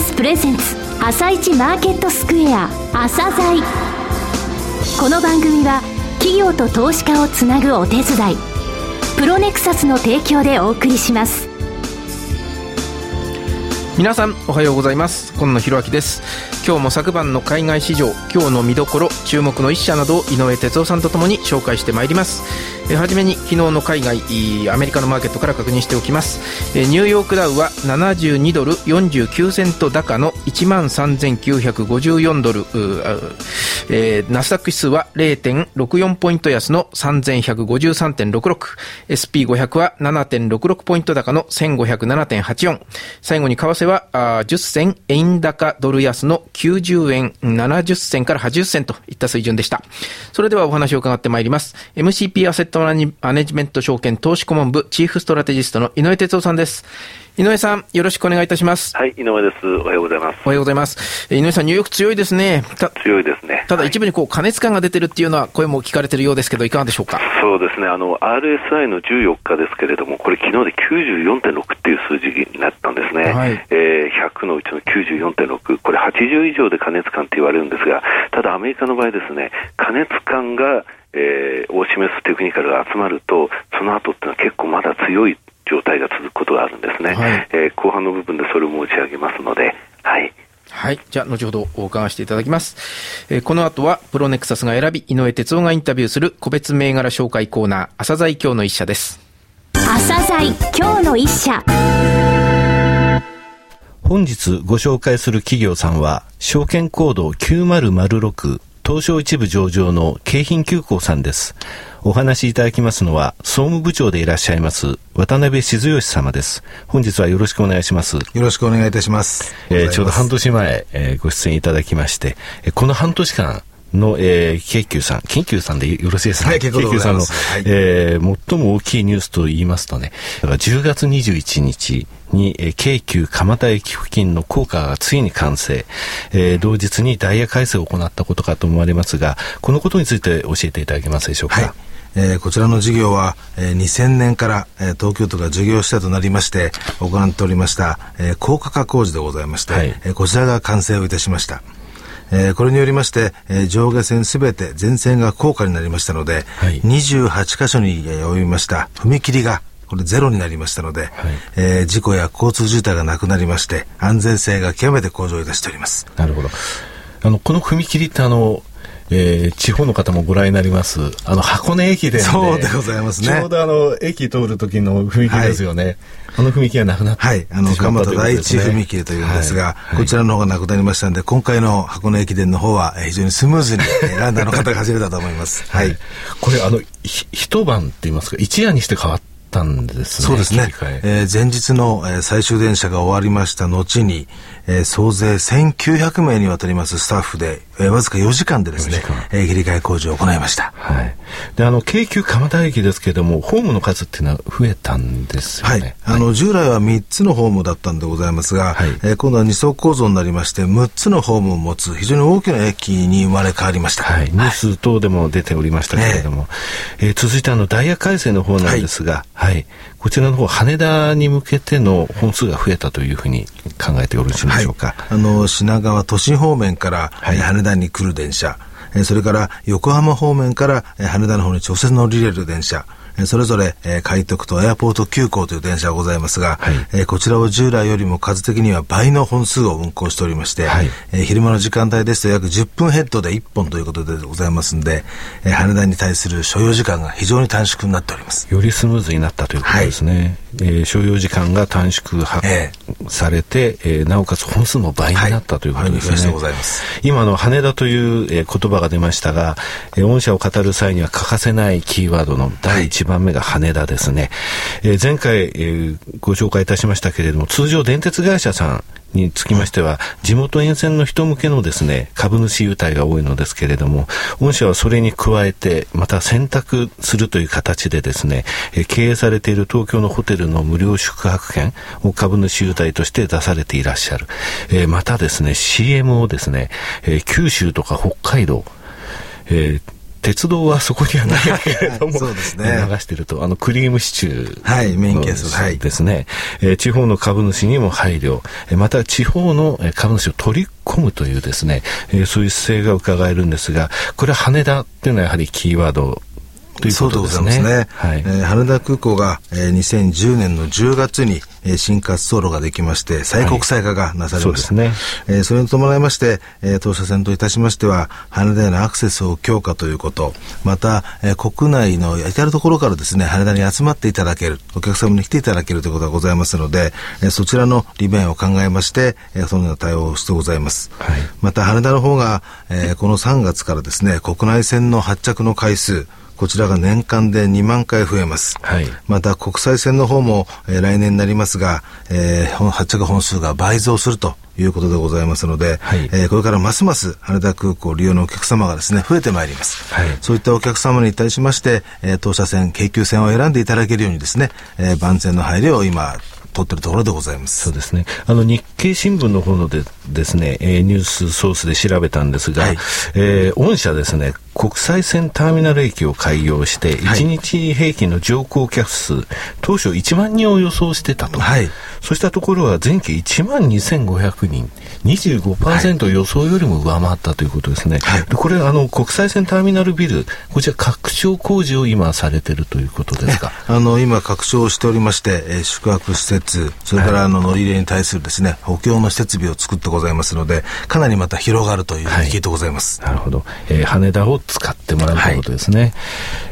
スプレゼンツ朝一マーケットスクエア朝鮮この番組は企業と投資家をつなぐお手伝いプロネクサスの提供でお送りします。皆さんおはようございます。今野博明です。今日も昨晩の海外市場今日の見どころ注目の一社などを井上哲夫さんとともに紹介してまいります。えはじめに昨日の海外アメリカのマーケットから確認しておきますえニューヨークダウは72ドル49セント高の1万3954ドルえー、ナスダック指数は0.64ポイント安の 3153.66SP500 は7.66ポイント高の1507.84最後に為替はあ10銭円高ドル安の90円70銭から80銭といった水準でした。それではお話を伺ってまいります。MCP アセットマネジメント証券投資顧問部チーフストラテジストの井上哲夫さんです。井上さん、よろしくお願いいたします。はい、井上です。おはようございます。おはようございます。井上さん、ニューヨーク強いですね。強いですね。ただ、一部にこう、加熱感が出てるっていうのは声も聞かれてるようですけど、いかがでしょうか？そうですね。あの、RSI の14日ですけれども、これ昨日で94.6っていう数字になったんですね。はい、えー、100のうちの94.6、これ80以上で加熱感って言われるんですが、ただアメリカの場合ですね、加熱感がえー、を示すテクニカルが集まると、その後っていうのは結構まだ強い状態が続くことがあるんですね、はい、えー、後半の部分でそれを持ち上げますので、はい。はい。じゃあ、後ほどお伺いしていただきます。えー、この後は、プロネクサスが選び、井上哲夫がインタビューする個別銘柄紹介コーナー、朝鮮今日の一社です。朝鮮今日の一社。本日ご紹介する企業さんは、証券コード9006東証一部上場の京浜急行さんです。お話しいただきますのは、総務部長でいらっしゃいます、渡辺静義様です。本日はよろしくお願いします。よろしくお願いいたします。えー、ちょうど半年前、えー、ご出演いただきまして、この半年間、の、えー、京急さん、京急さんでよろしいですか、はい、京急さんの、はい、えー、最も大きいニュースと言いますとね、だから10月21日に、えー、京急蒲田駅付近の高架がついに完成、えー、同日にダイヤ改正を行ったことかと思われますが、このことについて教えていただけますでしょうか？はい。えー、こちらの事業は、えー、2000年から、えー、東京都が事業者となりまして行っておりました、えー、高架化工事でございまして、はい、えー、こちらが完成をいたしました。えー、これによりまして、えー、上下線すべて全線が高架になりましたので、はい、28箇所に及びました。踏切がこれゼロになりましたので、はい、えー、事故や交通渋滞がなくなりまして安全性が極めて向上いたしております。なるほど。あのこの踏切ってあのえー、地方の方もご覧になります、あの、箱根駅伝で、そうでございますね。ちょうどあの、駅通る時の踏切ですよね。はい、あの踏切はなくなってはい、あの、蒲田第一踏切というんですが、はい、こちらの方がなくなりましたんで、今回の箱根駅伝の方は非常にスムーズにランナーの方が走れたと思います。はい。これ、あの、一晩って言いますか、一夜にして変わったんですね。そうですね。えー、前日の、えー、最終電車が終わりました後に、えー、総勢1900名にわたりますスタッフで、えー、わずか4時間でですね、えー、切り替え工事を行いました。はい。で、あの、京急蒲田駅ですけれども、ホームの数っていうのは増えたんですよね。はい。あの、従来は3つのホームだったんでございますが、はい、えー、今度は二層構造になりまして、6つのホームを持つ非常に大きな駅に生まれ変わりました。はい。ニュース等でも出ておりましたけれども、ええー、続いてあの、ダイヤ改正の方なんですが、はい、はいこちらの方、羽田に向けての本数が増えたというふうに考えてよろしいでしょうか。はい、あの、品川都心方面から、はい、羽田に来る電車、それから横浜方面から羽田の方に直接乗り入れる電車、それぞれ、えー、海徳とエアポート急行という電車がございますが、はい、えー、こちらを従来よりも数的には倍の本数を運行しておりまして、はい、えー、昼間の時間帯ですと約10分ヘッドで1本ということでございますんで、えー、羽田に対する所要時間が非常に短縮になっております。よりスムーズになったということですね。はい、えー、所要時間が短縮は、えー、されて、えー、なおかつ本数も倍になったということですね。はい、今の羽田という、えー、言葉が出ましたが、えー、御社を語る際には欠かせないキーワードの第1番番目が羽田ですね。えー、前回、えー、ご紹介いたしましたけれども、通常電鉄会社さんにつきましては、地元沿線の人向けのですね、株主優待が多いのですけれども、御社はそれに加えて、また選択するという形でですね、え経営されている東京のホテルの無料宿泊券を株主優待として出されていらっしゃる。えまたですね、CM をですね、え九州とか北海道、えー鉄道はそこにはないけれどもそうですね。流してるとあのクリームシチューはいメインケースはい。ですね、えー、地方の株主にも配慮。また地方の株主を取り込むというですね、えー、そういう姿勢が伺えるんですがこれは羽田っていうのはやはりキーワードということですね。そうでございますね。はい、えー、羽田空港が、えー、2010年の10月に、えー、新滑走路ができまして、再国際化がなされました。はい、そね。えー、それに伴いまして、えー、当社線といたしましては、羽田へのアクセスを強化ということ、また、えー、国内の至るところからですね、羽田に集まっていただける、お客様に来ていただけるということがございますので、えー、そちらの利便を考えまして、えー、そのような対応をしてございます。はい、また、羽田の方が、えー、この3月からですね、国内線の発着の回数、こちらが年間で2万回増えます。はい、また国際線の方も、えー、来年になりますが、えー、発着本数が倍増するということでございますので、はい、えー、これからますます羽田空港利用のお客様がですね、増えてまいります。はい、そういったお客様に対しまして、えー、当社線、京急線を選んでいただけるようにですね、えー、万全の配慮を今、取ってるところでございます。そうですね。あの日経新聞の方のでですね、えー、ニュースソースで調べたんですが、はい、えー、御社ですね、国際線ターミナル駅を開業して、1日平均の乗降客数、はい、当初1万人を予想してたと。はい、そうしたところは前期1万2500人、25%予想よりも上回ったということですね。はい、これ、あの、国際線ターミナルビル、こちら拡張工事を今されてるということですか？あの、今拡張しておりまして、えー、宿泊施設、それからあの乗り入れに対するですね、補強の設備を作ってございますので、かなりまた広がるという聞いてございます。なるほど。えー、羽田を使ってもらうということですね。はい、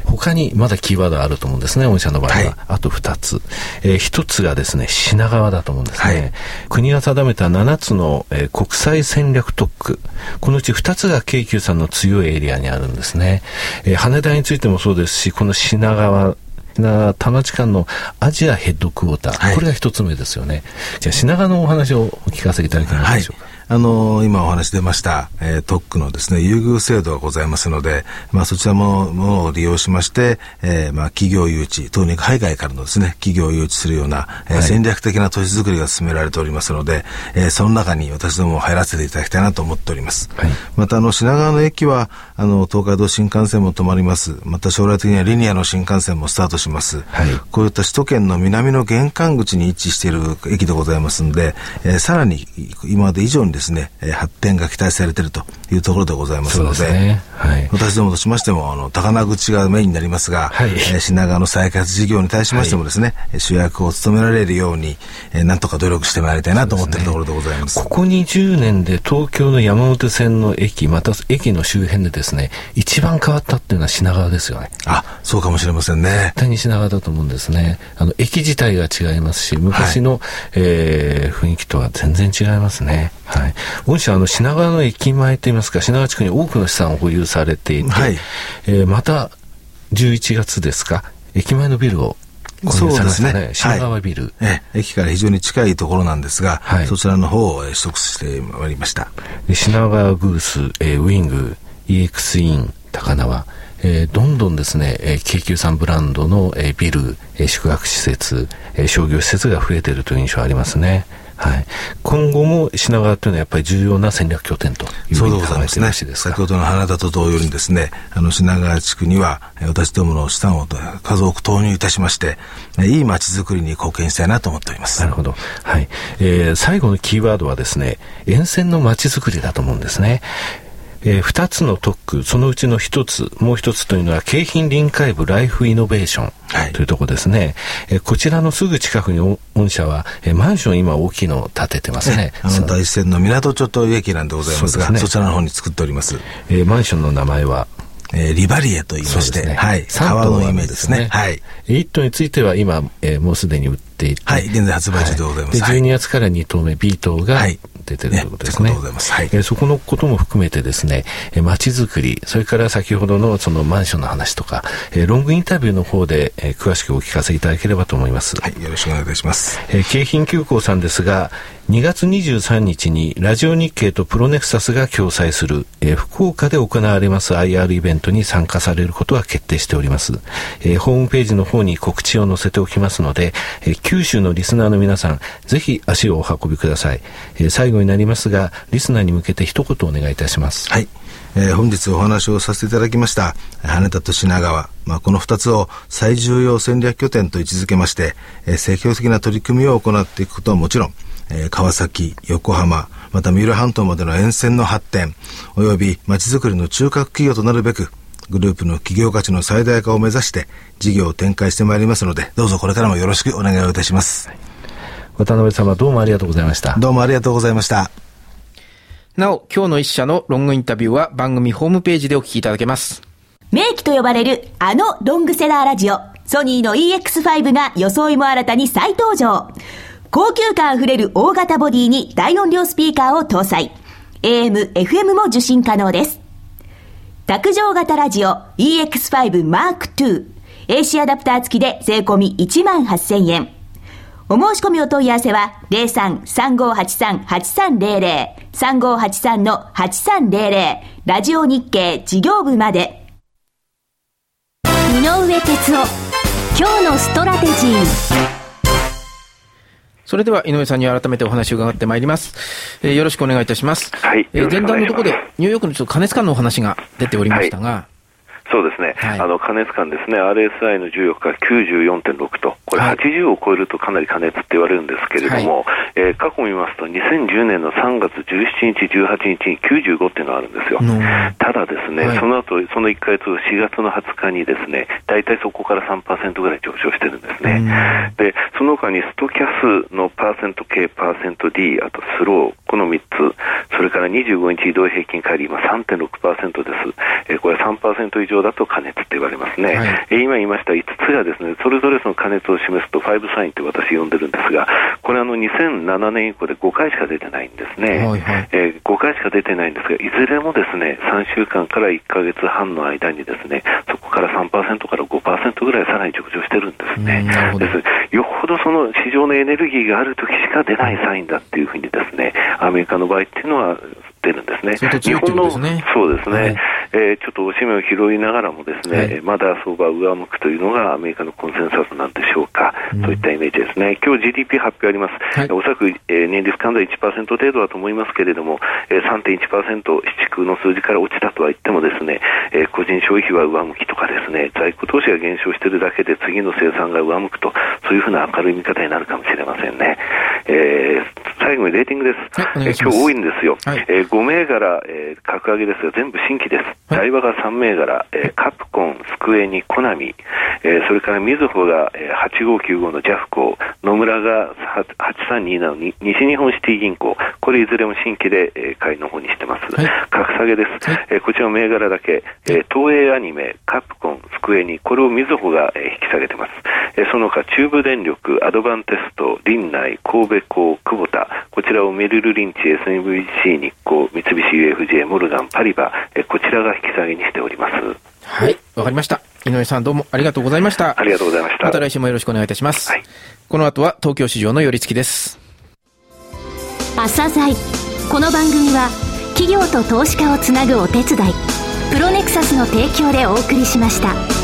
他にまだキーワードあると思うんですね、御社の場合は。はい、あと2つ。えー、1つがですね、品川だと思うんですね。はい、国が定めた7つの、えー、国際戦略特区。このうち2つが京急さんの強いエリアにあるんですね。えー、羽田についてもそうですし、この品川、な田町間のアジアヘッドクォーター、はい、これが一つ目ですよね。じゃあ品川のお話をお聞かせいただけますでしょうか？はいあの今お話出ました、えー、特区のですね、優遇制度がございますので、まあ、そちらももを利用しまして、えー、まあ、企業誘致、特に海外からのですね、企業を誘致するような、えー、はい、戦略的な都市づくりが進められておりますので、えー、その中に私ども入らせていただきたいなと思っております。はい、また、あの、品川の駅は、あの、東海道新幹線も止まります。また、将来的にはリニアの新幹線もスタートします。はい、こういった首都圏の南の玄関口に位置している駅でございますので、えー、さらに今まで以上にですね、発展が期待されているというところでございますので、でね。はい、私どもとしましても、あの、高輪口がメインになりますが、はい、えー、品川の再開発事業に対しましてもですね、はい、主役を務められるように、えー、なんとか努力してまいりたいなと思っているところでございます。すね、ここ20年で東京の山手線の駅、また駅の周辺でですね、一番変わったっていうのは品川ですよね。あ、そうかもしれませんね。絶対に品川だと思うんですね。あの、駅自体が違いますし、昔の、はい、えー、雰囲気とは全然違いますね。はい。御社、あの、品川の駅前といいますか、品川地区に多くの資産を保有されていて、はい、えー、また、11月ですか、駅前のビルをそうですね。品川ビル、はい、え駅から非常に近いところなんですが、はい、そちらの方を取得してまいりました。品川グース、えー、ウィング、EX イン、高輪、えー、どんどんですね、えー、京急さんブランドの、えー、ビル、えー、宿泊施設、えー、商業施設が増えているという印象ありますね。はい、今後も品川というのはやっぱり重要な戦略拠点というふうに考えていですか、先ほどの花田と同様にですねあの品川地区には私どもの資産を数多く投入いたしましていい街づくりに貢献したいなと思っております。なるほど、はい。えー、最後のキーワードはですね沿線の街づくりだと思うんですねえー、2つの特区、そのうちの1つ、もう1つというのは、京浜臨海部ライフイノベーションというところですね。はい、えー、こちらのすぐ近くに御社は、えー、マンション今大きいのを建ててますね。あの大線の港町という駅なんでございますが、そ、ね、そちらの方に作っております。えー、マンションの名前はえー、リバリエと言いまして、ね、はい、川のイメージですね。はい。1棟については今、えー、もうすでに売っていて、はい、現在発売中でございます。はい、で、12月から2棟目 B 棟が、はい、出てるということですね。ねはい、えー、そこのことも含めてですね、えー、街づくり、それから先ほどのそのマンションの話とか、えー、ロングインタビューの方で、えー、詳しくお聞かせいただければと思います。はい、よろしくお願いいたします。えー、京浜急行さんですが、2月23日にラジオ日経とプロネクサスが共催する、えー、福岡で行われます IR イベントに参加されることは決定しております。えー、ホームページの方に告知を載せておきますので、えー、九州のリスナーの皆さん、ぜひ足をお運びください。えー、最後になりますが、リスナーに向けて一言お願いいたします。はい。えー、本日お話をさせていただきました羽田と品川、まあ、この2つを最重要戦略拠点と位置づけまして、えー、積極的な取り組みを行っていくことはもちろん、えー、川崎、横浜、また三浦半島までの沿線の発展、及び街づくりの中核企業となるべく、グループの企業価値の最大化を目指して事業を展開してまいりますので、どうぞこれからもよろしくお願いをいたします。渡辺様どうもありがとうございました。どうもありがとうございました。なお、今日の一社のロングインタビューは番組ホームページでお聞きいただけます。名機と呼ばれるあのロングセラーラジオ、ソニーの EX5 が装いも新たに再登場。高級感あふれる大型ボディに大音量スピーカーを搭載。AM、FM も受信可能です。卓上型ラジオ EX5 Mark II AC アダプター付きで税込み1万8000円。お申し込みお問い合わせは03-3583-8300 3583-8300ラジオ日経事業部まで。井上哲夫。今日のストラテジー。それでは井上さんに改めてお話を伺ってまいります。えー、よろしくお願いいたします。はい。えー、前段のところでニューヨークのちょっと加熱感のお話が出ておりましたが、はいそうですね、はい、あの加熱感ですね、RSI の14日94.6と、これ80を超えるとかなり加熱って言われるんですけれども、はい、えー、過去見ますと、2010年の3月17日、18日に95っていうのがあるんですよ。ただですね、はい、その後その1か月後、4月の20日にですね、大体そこから3%ぐらい上昇してるんですね。で、その他にストキャスのパーセント K、パーセント D、あとスロー、この3つ、それから25日移動平均乖離、今3.6%です。えー、これ3%以上だと加熱って言われますね、はい、今言いました5つがですねそれぞれその加熱を示すと5サインって私呼んでるんですがこれあの2007年以降で5回しか出てないんですね、はいはい、えー、5回しか出てないんですがいずれもですね3週間から1か月半の間にですねそこから3%から5%ぐらいさらに上昇してるんですね。です。よほどその市場のエネルギーがある時しか出ないサインだっていうふうにですねアメリカの場合っていうのは出るんですね。日本の、そうですね、はい、えー、ちょっとおしめを拾いながらもですね、はい、まだ相場上向くというのがアメリカのコンセンサスなんでしょうか、うん、といったイメージですね。今日 GDP 発表あります。はい、おそらく、えー、年率換算1%程度だと思いますけれども、えー、3.1%市区の数字から落ちたとは言ってもですね、えー、個人消費は上向きとかですね、在庫投資が減少しているだけで次の生産が上向くと、そういうふうな明るい見方になるかもしれませんね。えー、最後にレーティングです。はい、えー、今日多いんですよ。はい、えー、5銘柄、えー、格上げですが全部新規です。台場が3銘柄、えー、カプコン、スクエニ、コナミ、えー、それからみずほが、えー、8595のジャフコ、野村が8327の西日本シティ銀行、これいずれも新規で、えー、買いの方にしてます。はい、格下げです。はい、えー、こちらの銘柄だけ、えー、東映アニメ、カプコン、スクエニ、これをみずほが、えー、引き下げてます。えー、その他、中部電力、アドバンテスト、林内、神戸港、久保田、こちらをメルルリンチ、SMVC 日光、三菱 UFJ、モルガン、パリバ、えこちらが引き下げにしております。はい、わかりました。井上さんどうもありがとうございました。ありがとうございました。また来週もよろしくお願いいたします。はい、この後は東京市場の寄り付きです。朝鮮この番組は企業と投資家をつなぐお手伝い、プロネクサスの提供でお送りしました。